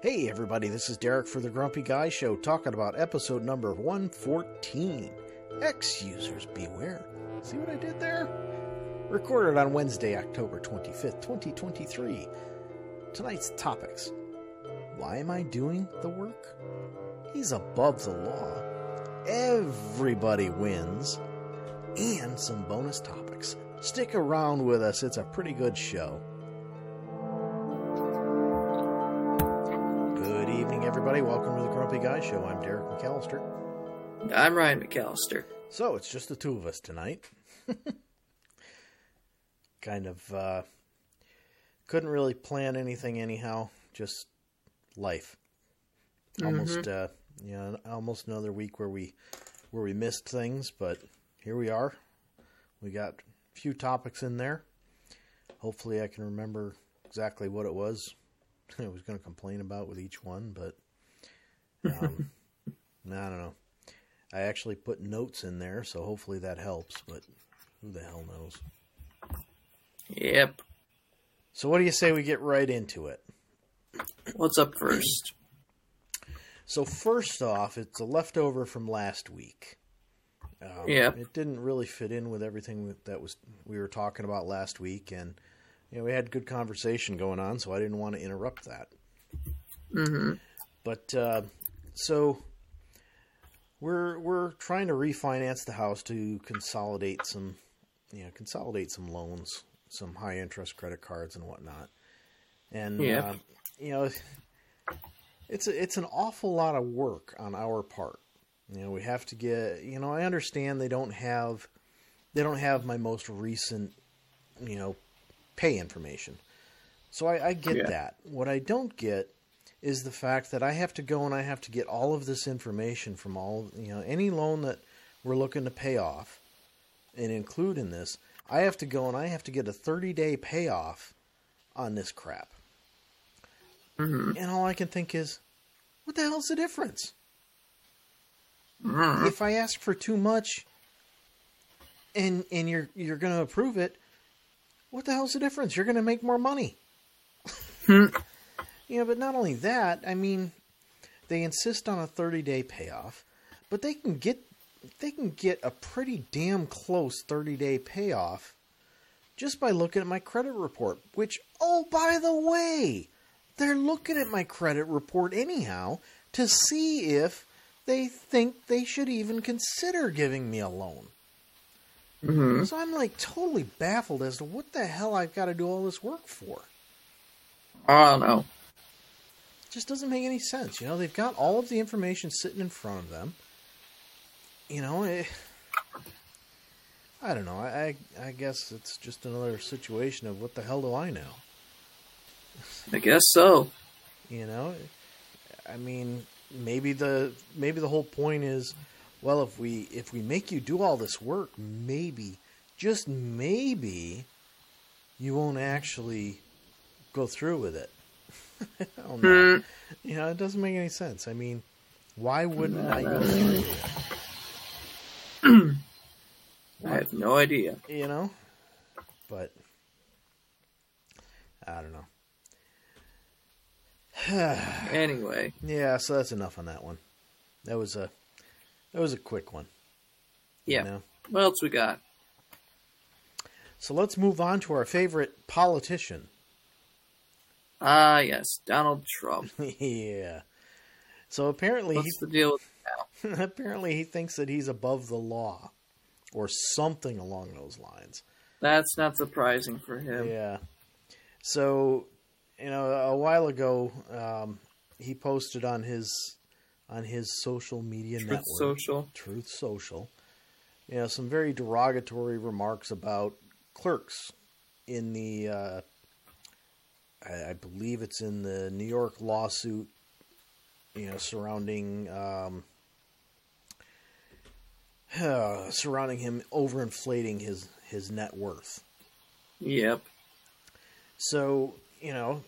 Hey, everybody, this is Derek for the Grumpy Guy Show talking about episode number 114 X Users Beware. See what I did there? Recorded on Wednesday, October 25th, 2023. Tonight's topics Why am I doing the work? He's above the law. Everybody wins. And some bonus topics. Stick around with us, it's a pretty good show. Welcome to the Grumpy Guy Show. I'm Derek McAllister. I'm Ryan McAllister. So it's just the two of us tonight. kind of uh, couldn't really plan anything anyhow. Just life. Almost, uh, you know, almost another week where we where we missed things, but here we are. We got a few topics in there. Hopefully, I can remember exactly what it was I was going to complain about with each one, but um, I don't know. I actually put notes in there, so hopefully that helps, but who the hell knows? Yep. So, what do you say we get right into it? What's up first? So, first off, it's a leftover from last week. Um, Yep. It didn't really fit in with everything that was we were talking about last week, and you know we had good conversation going on, so I didn't want to interrupt that. Mm-hmm. But uh, so we're we're trying to refinance the house to consolidate some, you know, consolidate some loans, some high interest credit cards and whatnot. And Yep. uh, you know, it's a, it's an awful lot of work on our part. You know, we have to get. You know, I understand they don't have they don't have my most recent, you know, pay information. So I, I get Yeah. that. What I don't get is the fact that I have to go and I have to get all of this information from all you know any loan that we're looking to pay off and include in this. I have to go and I have to get a 30 day payoff on this crap. Mm-hmm. And all I can think is, what the hell's the difference? Mm-hmm. If I ask for too much and and you're you're going to approve it, what the hell's the difference? You're going to make more money. Hmm. Yeah, but not only that, I mean, they insist on a 30-day payoff, but they can get they can get a pretty damn close 30-day payoff just by looking at my credit report, which oh, by the way, they're looking at my credit report anyhow to see if they think they should even consider giving me a loan. Mm-hmm. So I'm like totally baffled as to what the hell I've got to do all this work for. I don't know. Just doesn't make any sense. You know, they've got all of the information sitting in front of them. You know, eh, I don't know. I, I I guess it's just another situation of what the hell do I know? I guess so. You know, I mean, maybe the maybe the whole point is, well, if we if we make you do all this work, maybe just maybe you won't actually go through with it. I don't know. Hmm. You know, it doesn't make any sense. I mean, why wouldn't I go through with? I have no idea. You know, but I don't know. Anyway, yeah, so that's enough on that one. That was a that was a quick one. you yeah. know? What else we got? So let's move on to our favorite politician. Ah, yes, Donald Trump. yeah. So apparently What's the deal with he apparently he thinks that he's above the law or something along those lines. That's not surprising for him. Yeah. So, you know, a while ago, um, he posted on his on his social media Truth network, Social. Truth Social, you know, some very derogatory remarks about clerks in the, uh, I, I believe it's in the New York lawsuit, you know, surrounding. Um, surrounding him overinflating his his net worth. Yep. So, you know,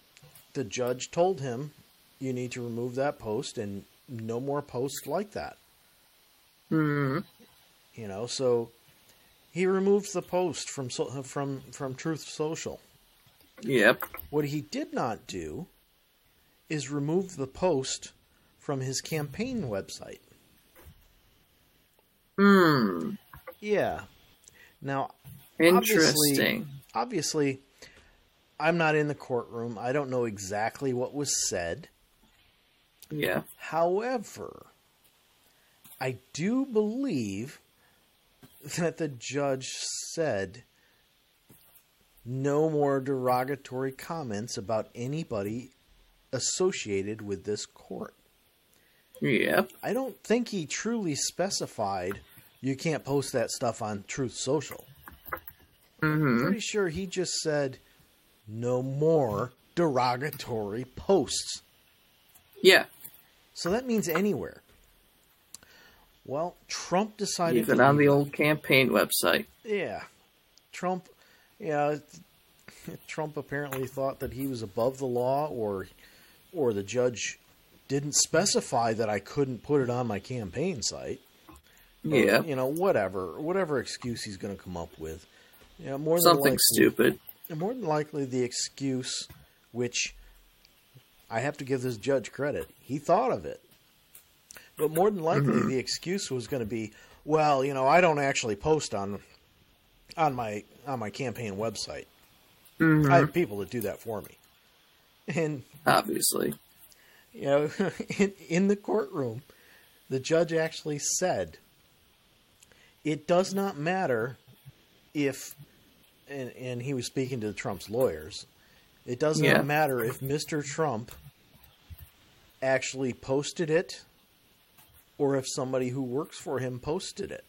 the judge told him, you need to remove that post and no more posts like that. Hmm. You know, so he removed the post from from from Truth Social. Yep. What he did not do is remove the post from his campaign website. Hmm. Yeah. Now, Interesting. obviously, I'm not in the courtroom. I don't know exactly what was said. Yeah. However, I do believe that the judge said no more derogatory comments about anybody associated with this court. Yep. I don't think he truly specified you can't post that stuff on Truth Social. hmm Pretty sure he just said no more derogatory posts. Yeah. So that means anywhere. Well, Trump decided Even on the old campaign website. Yeah. Trump yeah, Trump apparently thought that he was above the law or or the judge didn't specify that I couldn't put it on my campaign site. Or, Yeah. You know, whatever, whatever excuse he's going to come up with. Know, more than Something likely, stupid. more than likely the excuse which I have to give this judge credit. He thought of it. But more than likely mm-hmm. the excuse was going to be, well, you know, I don't actually post on on my on my campaign website. hmm I have people that do that for me. And Obviously. you know, in, in the courtroom, the judge actually said, "It does not matter if," and, and he was speaking to Trump's lawyers. It does Yeah. not matter if Mr. Trump actually posted it, or if somebody who works for him posted it.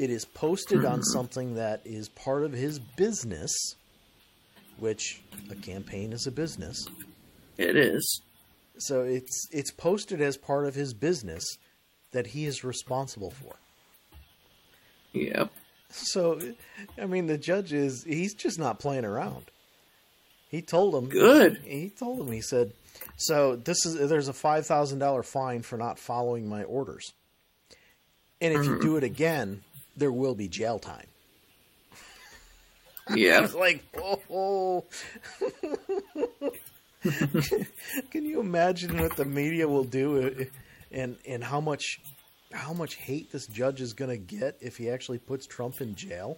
It is posted on something that is part of his business, which a campaign is a business. It is. So it's it's posted as part of his business that he is responsible for. Yep. So I mean the judge is he's just not playing around. He told him Good. He told him he said, "So this is there's a five thousand dollar fine for not following my orders, and if you mm-hmm. do it again, there will be jail time." I Yeah. was like, "Oh." Can you imagine what the media will do, uh, and and how much how much hate this judge is going to get if he actually puts Trump in jail?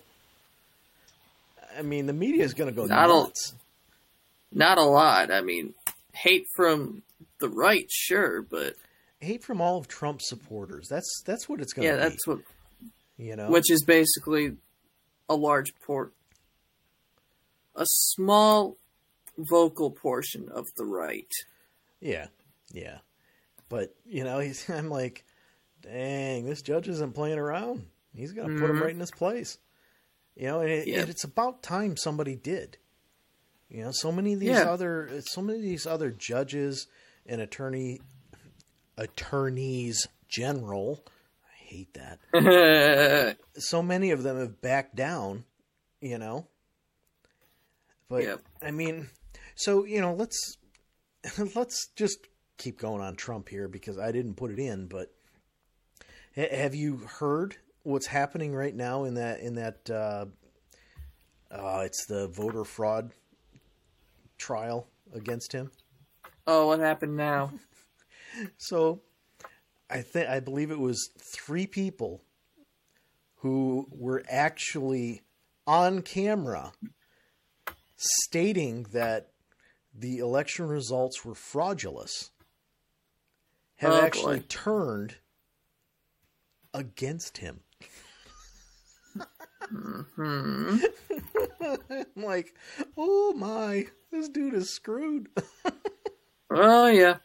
I mean, the media is going to go Not a- nuts. Not a lot. I mean, hate from the right, sure, but hate from all of Trump's supporters. That's that's what it's going to yeah, be. Yeah, that's what. You know. Which is basically a large port, a small vocal portion of the right. yeah, yeah. But you know, he's, I'm like, dang, this judge isn't playing around. He's going to put him Mhm. right in his place. You know, and, it, Yeah. it's about time somebody did. You know, so many of these Yeah. other, so many of these other judges and attorney attorneys general. Hate that. so many of them have backed down, you know. But Yep. I mean, so you know, let's let's just keep going on Trump here because I didn't put it in, but have you heard what's happening right now in that in that uh, uh, it's the voter fraud trial against him? oh, what happened now? So I think I believe it was three people who were actually on camera stating that the election results were fraudulent have Oh, actually boy. turned against him. Hmm. I'm like, oh my, this dude is screwed. Oh yeah.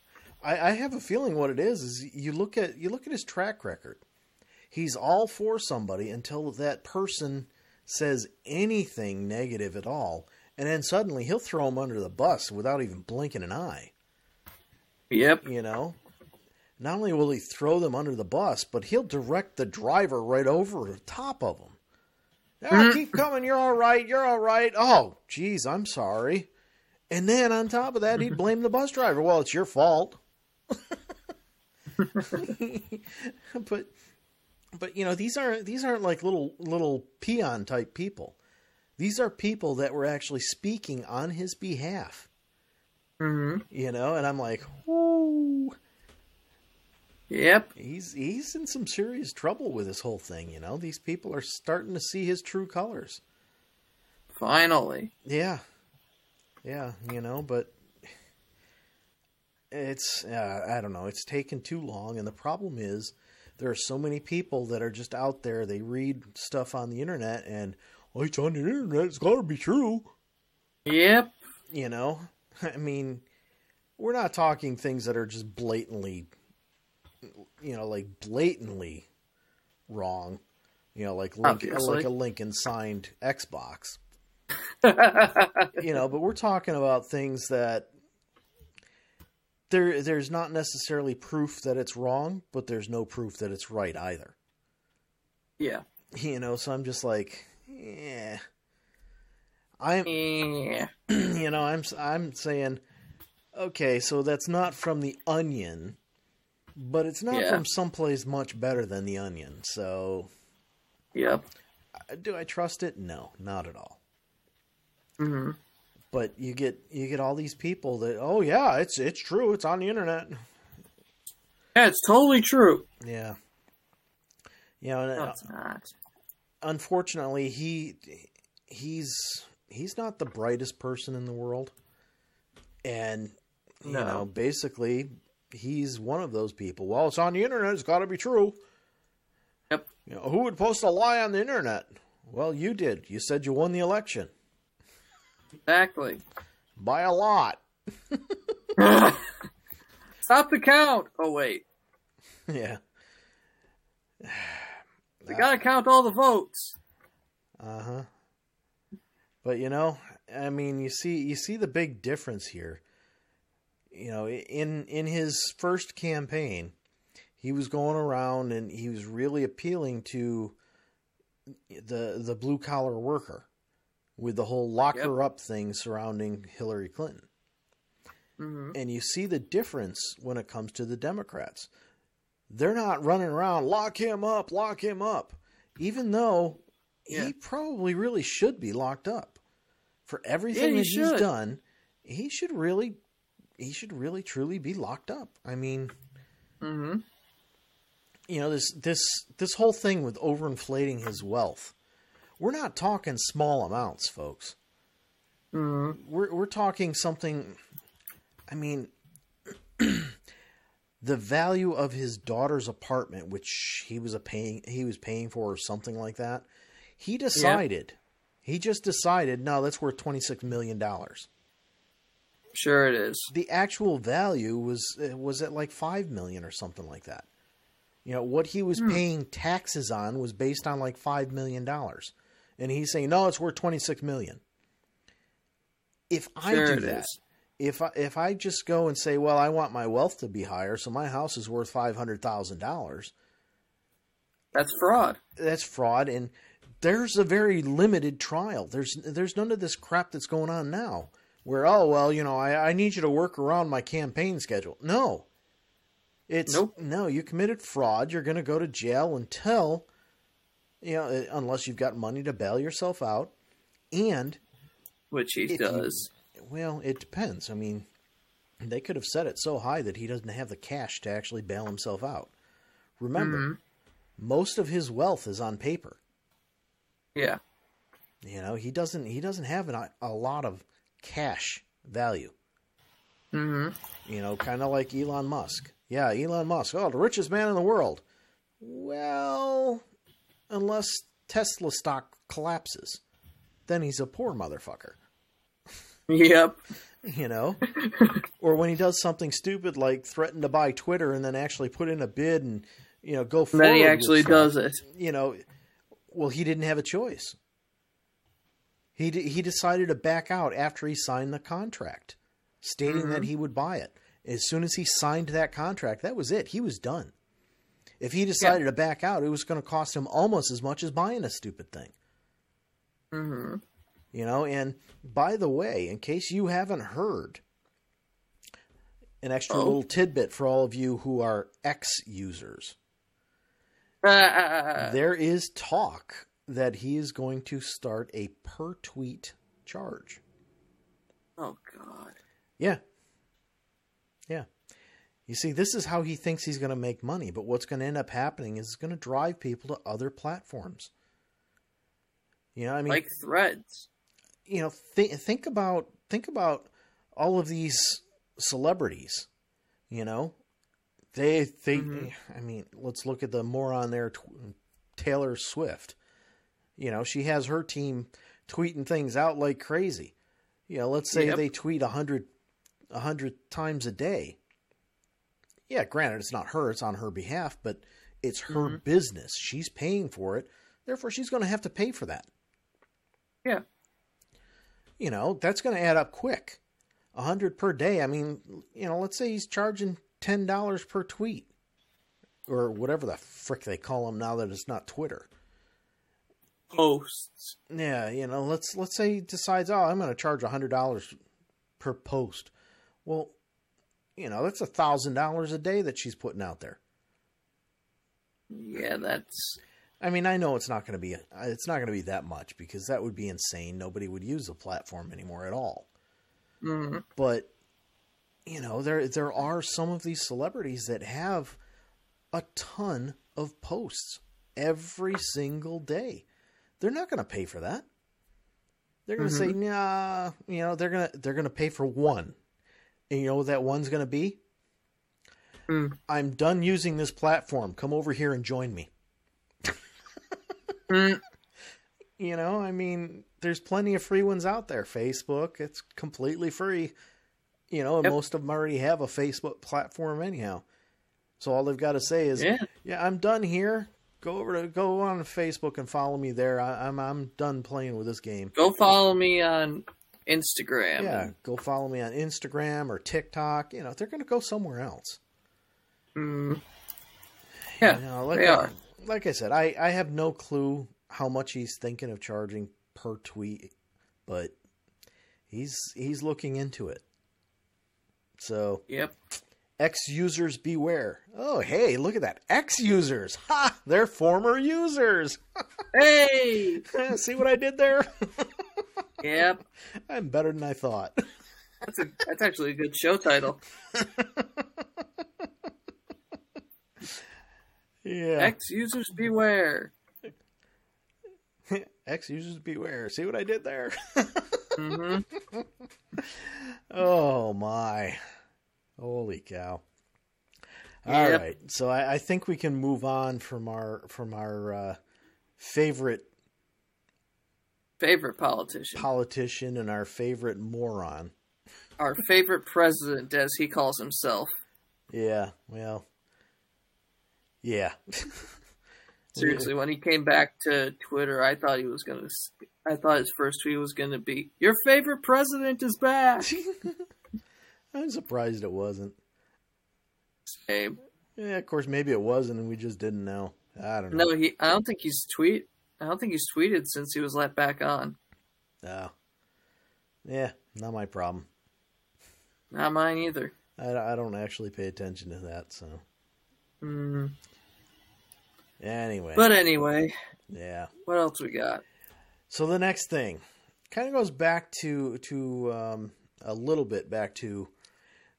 I, I have a feeling what it is is you look at you look at his track record. He's all for somebody until that person says anything negative at all, and then suddenly he'll throw him under the bus without even blinking an eye. Yep. You know, not only will he throw them under the bus, but he'll direct the driver right over the top of them. Oh, ah, mm. keep coming. You're all right. You're all right. Oh, geez, I'm sorry. And then on top of that, he'd blame the bus driver. Well, it's your fault. But but you know these aren't these aren't like little little peon type people. These are people that were actually speaking on his behalf. Mm-hmm. You know, and I'm like, whoo. Yep. He's he's in some serious trouble with this whole thing, you know. These people are starting to see his true colors. Finally. Yeah. Yeah, you know, but it's uh, I don't know, it's taken too long and the problem is there are so many people that are just out there, they read stuff on the internet and oh, it's on the internet, it's got to be true. Yep. You know? I mean, we're not talking things that are just blatantly you know, like blatantly wrong. You know, like like a Lincoln signed Xbox. you know, but we're talking about things that there there's not necessarily proof that it's wrong, but there's no proof that it's right either. yeah. You know, so I'm just like, yeah. I'm Yeah. you know, I'm I'm saying okay, so that's not from the onion, but it's not Yeah. from someplace much better than the onion. So, Yep. uh, do I trust it? No, not at all. Mm-hmm. But you get you get all these people that oh yeah, it's it's true, it's on the internet. Yeah, it's totally true. Yeah. You know, and, No, uh, it's not. unfortunately, he he's he's not the brightest person in the world, and you No. know, basically, he's one of those people. Well, it's on the internet; it's got to be true. Yep. You know, who would post a lie on the internet? Well, you did. You said you won the election Exactly. by a lot. Stop the count. Oh wait, yeah. we gotta count all the votes. Uh huh. But you know, I mean, you see, you see the big difference here. You know, in in his first campaign, he was going around and he was really appealing to the the blue collar worker with the whole lock Yep. her up thing surrounding Hillary Clinton. hmm And you see the difference when it comes to the Democrats. They're not running around, lock him up, lock him up, even though Yeah. he probably really should be locked up for everything he that he's done. He should really, he should really truly be locked up. I mean, hmm you know this this this whole thing with overinflating his wealth. We're not talking small amounts, folks. hmm we're we're talking something I mean the value of his daughter's apartment which he was a paying he was paying for or something like that he decided. He just decided no that's worth 26 million dollars. Sure it is. the actual value was uh, was at like 5 million or something like that. You know what he was paying taxes on was based on like 5 million dollars and he's saying no it's worth 26 million if i Sure do that is. if I, if I just go and say, well, I want my wealth to be higher, so my house is worth five hundred thousand dollars, That's fraud. that's fraud, and there's a very limited trial. There's there's none of this crap that's going on now, where oh well, you know, I, I need you to work around my campaign schedule. No, it's Nope. no, you committed fraud. You're going to go to jail until, you know, uh, unless you've got money to bail yourself out, and Which he does. Well, it depends. I mean, they could have set it so high that he doesn't have the cash to actually bail himself out. Remember, Mhm. most of his wealth is on paper. Yeah. You know, he doesn't he doesn't have an, a lot of cash value. hmm You know, kind of like Elon Musk. Yeah, Elon Musk. Oh, the richest man in the world. Well, unless Tesla stock collapses, then he's a poor motherfucker. Yep. you know? Or when he does something stupid like threaten to buy twitter and then actually put in a bid and you know go forward then he actually does it. you know well he didn't have a choice. He d- he decided to back out after he signed the contract stating that mm-hmm. he would buy it. As soon as he signed that contract that was it. He was done if he decided to back out it was going to cost him almost as much as buying a stupid thing. Hmm you know and by the way in case you haven't heard an extra Oh. little tidbit for all of you who are x users Uh, there is talk that he is going to start a per tweet charge. Oh God. yeah You see, this is how he thinks he's going to make money, but what's going to end up happening is it's going to drive people to other platforms. You know, I mean, like threads. you know, th- think about think about all of these celebrities. You know, they they. Mhm. I mean, let's look at the moron there, Taylor Swift. You know, she has her team tweeting things out like crazy. You know, let's say Yep. they tweet a hundred a hundred times a day. Yeah, granted, it's not her; it's on her behalf, but it's her Mhm. business. She's paying for it, therefore, she's going to have to pay for that Yeah. you know, that's going to add up quick. A hundred per day. I mean, you know, let's say he's charging ten dollars per tweet, or whatever the frick they call them now that it's not Twitter. Posts. Yeah, you know, let's let's say he decides, oh, I'm going to charge a hundred dollars per post. Well, you know, that's a thousand dollars a day that she's putting out there. Yeah, that's I mean, I know it's not going to be it's not going to be that much because that would be insane. Nobody would use the platform anymore at all. mm, but you know there there are some of these celebrities that have a ton of posts every single day. They're not going to pay for that. They're going to say, "Nah," you know, they're going to they're going to pay for one. And you know what that one's going to be? Mm. I'm done using this platform. Come over here and join me. mm, You know, I mean, there's plenty of free ones out there. Facebook, it's completely free. You know, and Yep. most of them already have a Facebook platform anyhow. So all they've got to say is, Yeah. "Yeah, I'm done here. Go over to go on Facebook and follow me there. I, I'm I'm done playing with this game. go follow me on Instagram. Yeah, go follow me on Instagram or TikTok. You know, they're going to go somewhere else. Mm, yeah, You know, like they I, are. Like I said, I I have no clue how much he's thinking of charging per tweet, but he's he's looking into it. So Yep. X users beware. Oh, hey, look at that. X users. Ha! They're former users. Hey. See what I did there? yep. I'm better than I thought. That's a that's actually a good show title. Yeah. X users beware. X users beware. See what I did there? hmm oh my. Holy cow. All Yep. right. So I, I think we can move on from our from our uh, favorite Favorite politician. politician and our favorite moron. Our favorite president, as he calls himself. Yeah, well, yeah. Seriously, when he came back to Twitter, I thought he was gonna. I thought his first tweet was gonna be, "Your favorite president is back." I'm surprised it wasn't. Same. Yeah, of course, maybe it wasn't, and we just didn't know. I don't know. No, he. I don't think he's tweet. I don't think he's tweeted since he was let back on. Oh. Yeah, not my problem. Not mine either. I, I don't actually pay attention to that, so. Mm. Anyway. But anyway, yeah. what else we got? So the next thing kind of goes back to to um, a little bit back to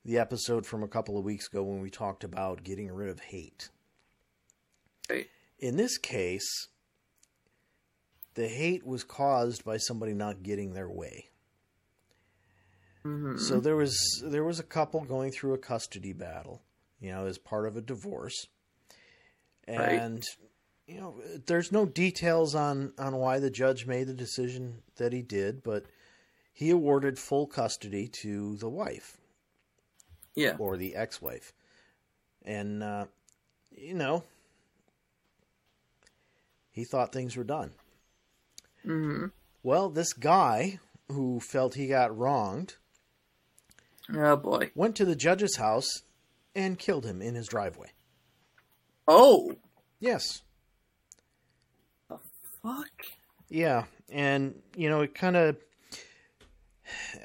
the episode from a couple of weeks ago when we talked about getting rid of hate. Right. In this case, the hate was caused by somebody not getting their way. Mhm. So there was there was a couple going through a custody battle, you know, as part of a divorce. Right. And you know, there's no details on on why the judge made the decision that he did, but he awarded full custody to the wife Yeah. or the ex-wife. And uh, you know, he thought things were done. Hmm Well, this guy who felt he got wronged Oh boy. went to the judge's house and killed him in his driveway. Oh. Yes. The fuck. Yeah, and you know, it kind of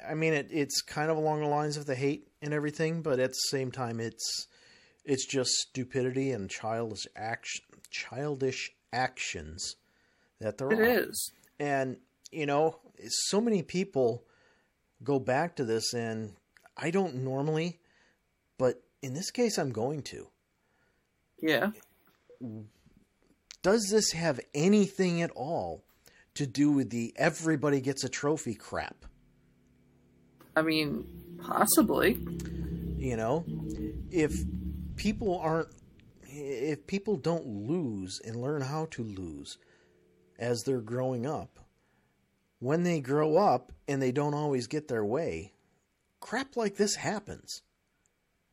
I mean it it's kind of along the lines of the hate and everything, but at the same time it's it's just stupidity and childish action childish actions that there It is. And you know, so many people go back to this and I don't normally, but in this case, I'm going to. Yeah. Does this have anything at all to do with the everybody gets a trophy crap? I mean, possibly. You know, if people aren't, if people don't lose and learn how to lose as they're growing up, when they grow up and they don't always get their way, crap like this happens.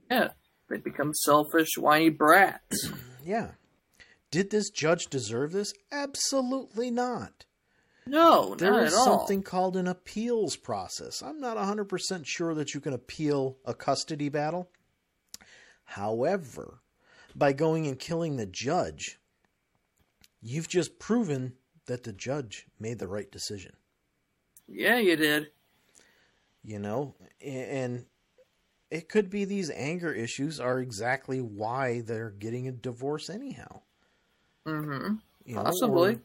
Yeah, they become selfish, whiny brats. yeah. Did this judge deserve this? Absolutely not. No, there is something all. Something called an appeals process. I'm not 100% sure that you can appeal a custody battle. However, by going and killing the judge, you've just proven that the judge made the right decision. Yeah, you did. You know, and it could be these anger issues are exactly why they're getting a divorce anyhow. Mm-hmm. You know, Possibly.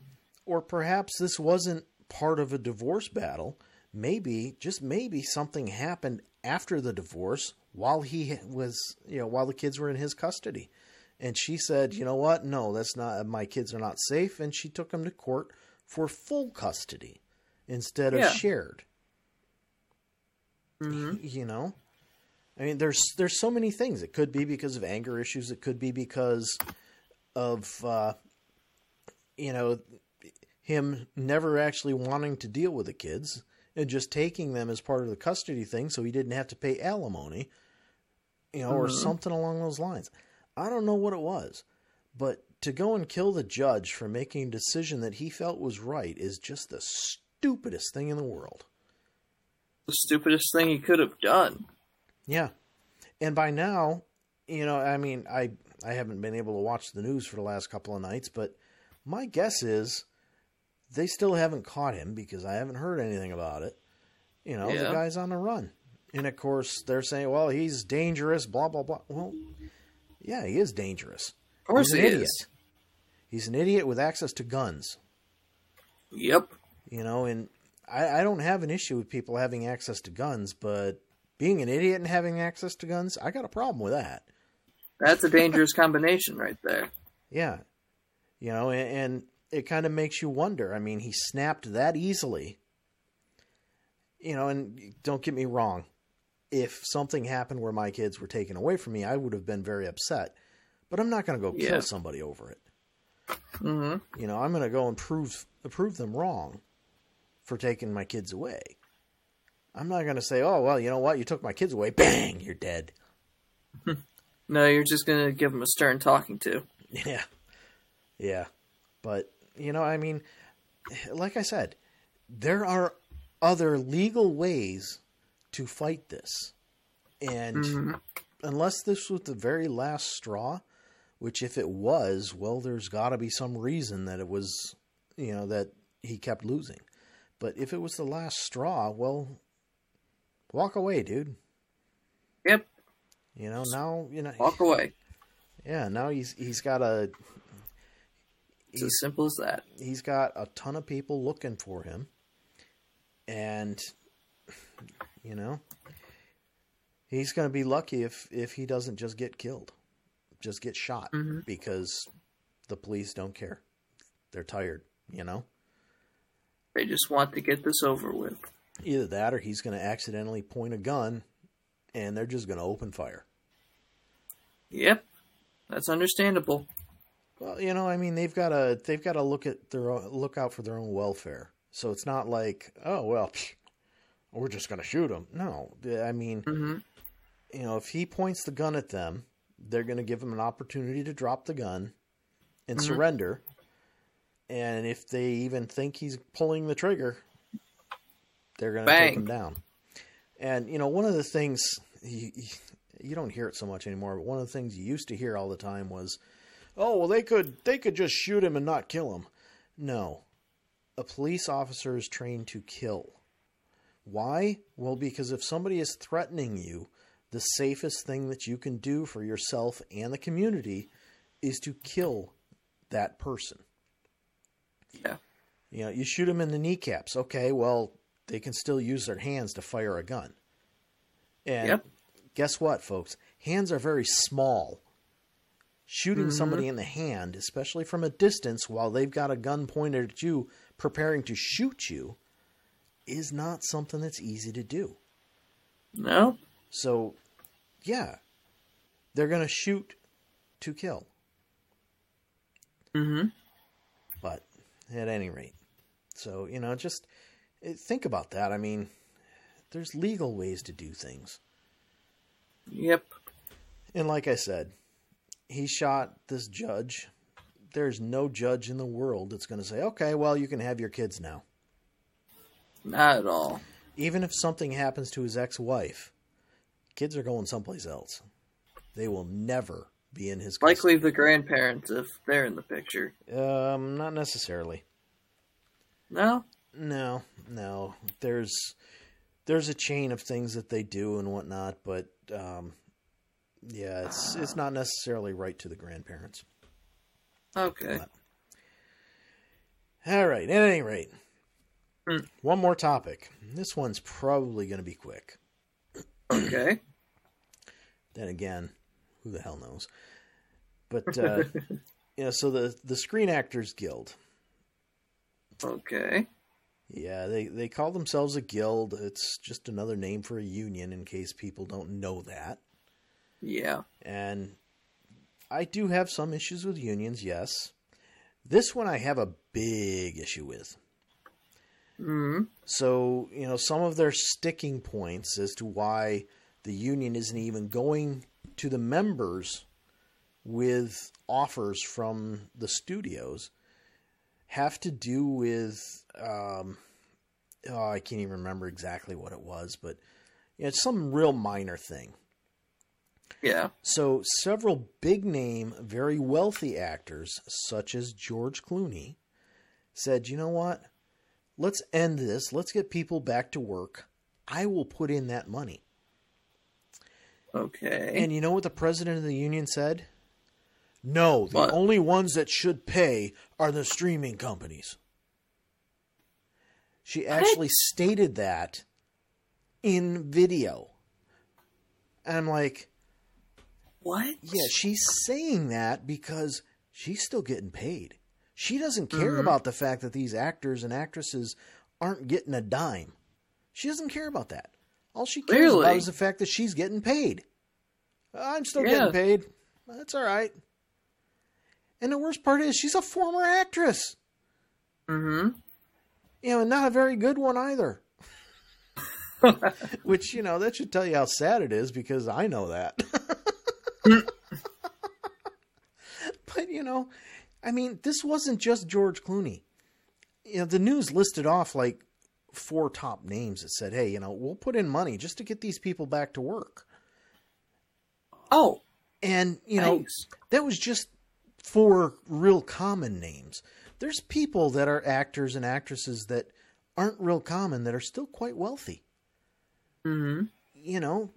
Or, or perhaps this wasn't part of a divorce battle. Maybe, just maybe, something happened after the divorce while he was, you know, while the kids were in his custody. And she said, you know what? No, that's not, my kids are not safe. And she took them to court for full custody instead of yeah. shared. Mm-hmm. You know? I mean, there's there's so many things. It could be because of anger issues. It could be because of uh, you know him never actually wanting to deal with the kids and just taking them as part of the custody thing, so he didn't have to pay alimony, you know, mm-hmm. or something along those lines. I don't know what it was, but to go and kill the judge for making a decision that he felt was right is just the stupidest thing in the world. The stupidest thing he could have done. Yeah. And by now, you know, I mean, I I haven't been able to watch the news for the last couple of nights, but my guess is they still haven't caught him because I haven't heard anything about it. You know, yeah. the guy's on the run. And of course, they're saying, well, he's dangerous, blah, blah, blah. Well, yeah, he is dangerous. Of course he's he idiot. is. He's an idiot with access to guns. Yep. You know, and I, I don't have an issue with people having access to guns, but being an idiot and having access to guns, I got a problem with that. That's a dangerous combination right there. Yeah. You know, and, and it kind of makes you wonder. I mean, he snapped that easily. You know, and don't get me wrong. If something happened where my kids were taken away from me, I would have been very upset. But I'm not going to go yeah. kill somebody over it. Mm-hmm. You know, I'm going to go and prove prove them wrong for taking my kids away. I'm not going to say, oh, well, you know what? You took my kids away. Bang, you're dead. no, you're just going to give them a stern talking to. Yeah. Yeah. But, you know, I mean, like I said, there are other legal ways to fight this. And mm-hmm. unless this was the very last straw, which if it was, well, there's got to be some reason that it was, you know, that he kept losing. But if it was the last straw, well, walk away, dude. Yep. You know now you know walk away. Yeah, now he's he's got a. It's as simple as that. He's got a ton of people looking for him, and you know he's going to be lucky if if he doesn't just get killed, just get shot mm-hmm. because the police don't care. They're tired, you know. They just want to get this over with. Either that or he's going to accidentally point a gun and they're just going to open fire. Yep. That's understandable. Well, you know, I mean, they've got to they've got to look at their own, look out for their own welfare. So it's not like, oh well, psh, we're just going to shoot them. No, I mean, mm-hmm. you know, if he points the gun at them, they're going to give him an opportunity to drop the gun and mm-hmm. surrender. And if they even think he's pulling the trigger, they're going to take him down. And you know, one of the things you, you don't hear it so much anymore, but one of the things you used to hear all the time was, "Oh, well, they could they could just shoot him and not kill him." No, a police officer is trained to kill. Why? Well, because if somebody is threatening you, the safest thing that you can do for yourself and the community is to kill that person. Yeah. You know, you shoot him in the kneecaps. Okay, well, they can still use their hands to fire a gun. And yep. guess what, folks? Hands are very small. Shooting Mhm. somebody in the hand, especially from a distance while they've got a gun pointed at you, preparing to shoot you, is not something that's easy to do. No. So, yeah, they're going to shoot to kill. Mm-hmm. But at any rate, so, you know, just eh, think about that. I mean, there's legal ways to do things. Yep. And like I said, he shot this judge. There's no judge in the world that's going to say, okay, well, you can have your kids now. Not at all. Even if something happens to his ex wife, kids are going someplace else. They will never be in his custody. Likely the grandparents if they're in the picture. Um, not necessarily. No? No, no. There's there's a chain of things that they do and whatnot, but um, yeah, it's it's not necessarily right to the grandparents. Okay. All right. At any rate. One more topic. This one's probably going to be quick. Okay. Then again, who the hell knows? But uh, you know, so the the Screen Actors Guild. Okay. Yeah, they they call themselves a guild. It's just another name for a union, in case people don't know that. Yeah. And I do have some issues with unions. Yes, this one I have a big issue with. Mm-hmm. So, you know, some of their sticking points as to why the union isn't even going to the members with offers from the studios have to do with um, oh, I can't even remember exactly what it was, but you know, it's some real minor thing. Yeah. So, several big name, very wealthy actors, such as George Clooney, said, you know what? Let's end this. Let's get people back to work. I will put in that money. Okay. And you know what the president of the union said? No, the What? only ones that should pay are the streaming companies. She actually stated that in video. And I'm like, what? Yeah, she's saying that because she's still getting paid. She doesn't care Mhm. about the fact that these actors and actresses aren't getting a dime. She doesn't care about that. All she cares about is the fact that she's getting paid. I'm still Yeah. getting paid. That's all right. And the worst part is she's a former actress. Mm-hmm. You know, and not a very good one either. Which, you know, that should tell you how sad it is because I know that. but, you know, I mean, this wasn't just George Clooney. You know, the news listed off like four top names that said, hey, you know, we'll put in money just to get these people back to work. Oh, And, you know, thanks. that was just four real common names. There's people that are actors and actresses that aren't real common that are still quite wealthy. Mm-hmm. You know,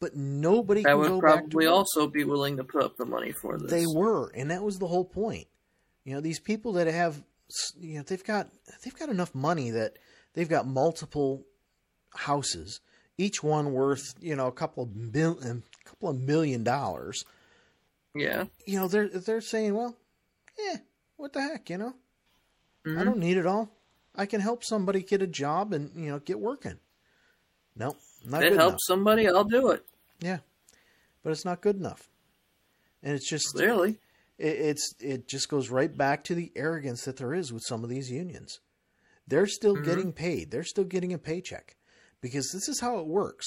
but nobody can would go back to probably also be willing to put up the money for this. They were, and that was the whole point. You know, these people that have, you know, they've got they've got enough money that they've got multiple houses, each one worth you know a couple of mil, a couple of million dollars. Yeah. You know, they're they're saying, well, yeah, what the heck, you know, I Mhm. don't need it all. I can help somebody get a job and you know get working. No, not If it good helps enough. somebody, I'll do it. Yeah, but it's not good enough, and it's just Clearly. it, it's it just goes right back to the arrogance that there is with some of these unions. They're still Mhm. getting paid. They're still getting a paycheck because this is how it works.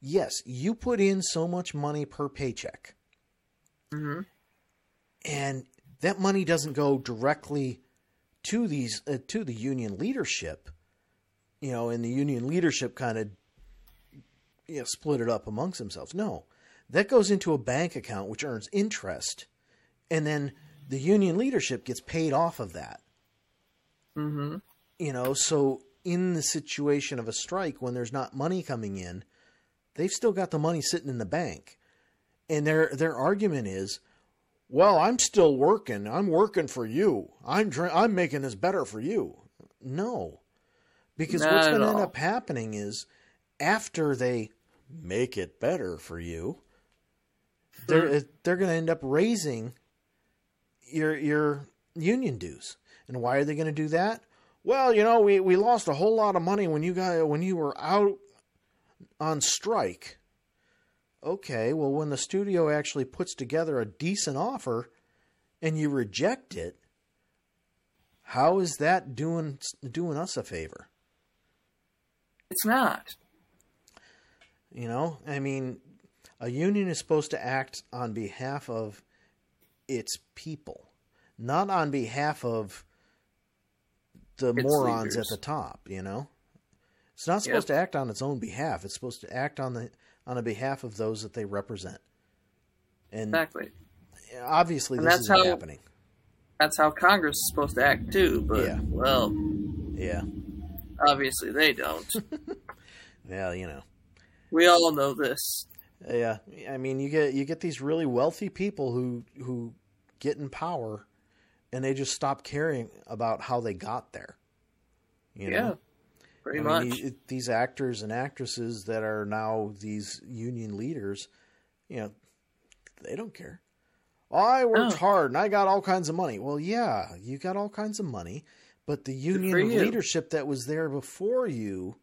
Yes, you put in so much money per paycheck, Mm-hmm. and that money doesn't go directly to these uh, to the union leadership. You know, and the union leadership kind of you know split it up amongst themselves. No, that goes into a bank account which earns interest, and then the union leadership gets paid off of that. Mm-hmm. You know, so in the situation of a strike when there's not money coming in, they've still got the money sitting in the bank. And their their argument is, "Well, I'm still working. I'm working for you. I'm try- I'm making this better for you." No. Because Not what's going to end up happening is after they make it better for you, they're Mm-hmm. they're going to end up raising your your union dues. And why are they going to do that? Well, you know, we, we lost a whole lot of money when you got when you were out on strike. Okay, well when the studio actually puts together a decent offer and you reject it, how is that doing doing us a favor? It's not. You know, I mean, a union is supposed to act on behalf of its people, not on behalf of the Its morons leaders. at the top. You know, it's not supposed Yep. to act on its own behalf. It's supposed to act on the on the behalf of those that they represent. And Exactly. obviously, And this that's isn't how- happening. That's how Congress is supposed to act too, but Yeah. well, Yeah, obviously they don't. yeah, you know. We all know this. Yeah, I mean, you get you get these really wealthy people who who get in power, and they just stop caring about how they got there. You yeah. know, Pretty I much. mean, these, these actors and actresses that are now these union leaders, you know, they don't care. Oh, I worked No. hard and I got all kinds of money. Well, yeah, you got all kinds of money, but the union you. leadership that was there before you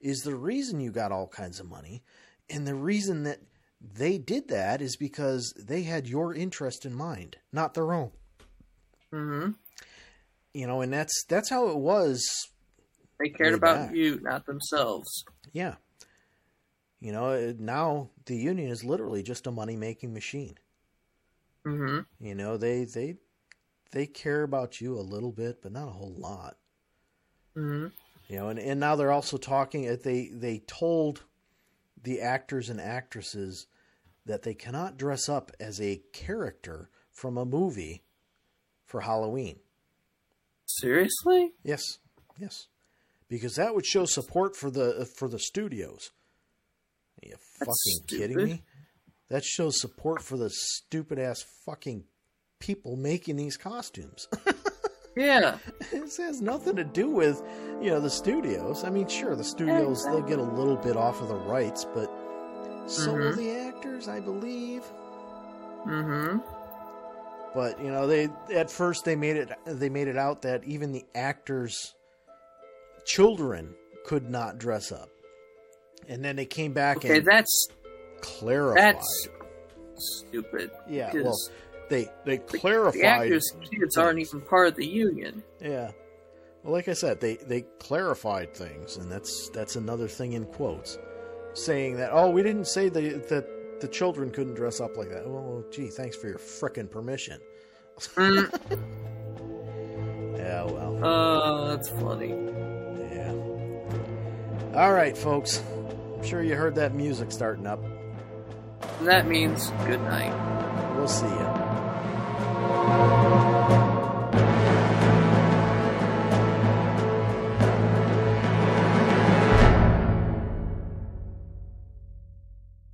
is the reason you got all kinds of money. And the reason that they did that is because they had your interest in mind, not their own. hmm You know, and that's that's how it was They cared about back. you, not themselves. Yeah. You know, now the union is literally just a money making machine. hmm You know, they they they care about you a little bit, but not a whole lot. hmm You know, and, and now they're also talking uh, they they told the actors and actresses that they cannot dress up as a character from a movie for Halloween. Seriously? Yes. Yes. Because that would show support for the for the studios. Are you That's fucking kidding me? That shows support for the stupid ass fucking people making these costumes. Yeah. this has nothing to do with, you know, the studios. I mean, sure, the studios they'll get a little bit off of the rights, but so will Mhm. the actors, I believe. hmm But you know, they at first they made it they made it out that even the actors' children could not dress up, and then they came back Okay, and that's clarified. that's stupid. yeah, well, they they the- clarified. The actors' kids aren't even part of the union. Yeah, well, like I said, they they clarified things, and that's that's another thing in quotes, saying that oh, we didn't say the, that the children couldn't dress up like that. Well, gee, thanks for your frickin' permission. Mm, Yeah, well. uh, that's funny. Yeah. All right, folks. I'm sure you heard that music starting up. And that means good night. We'll see you.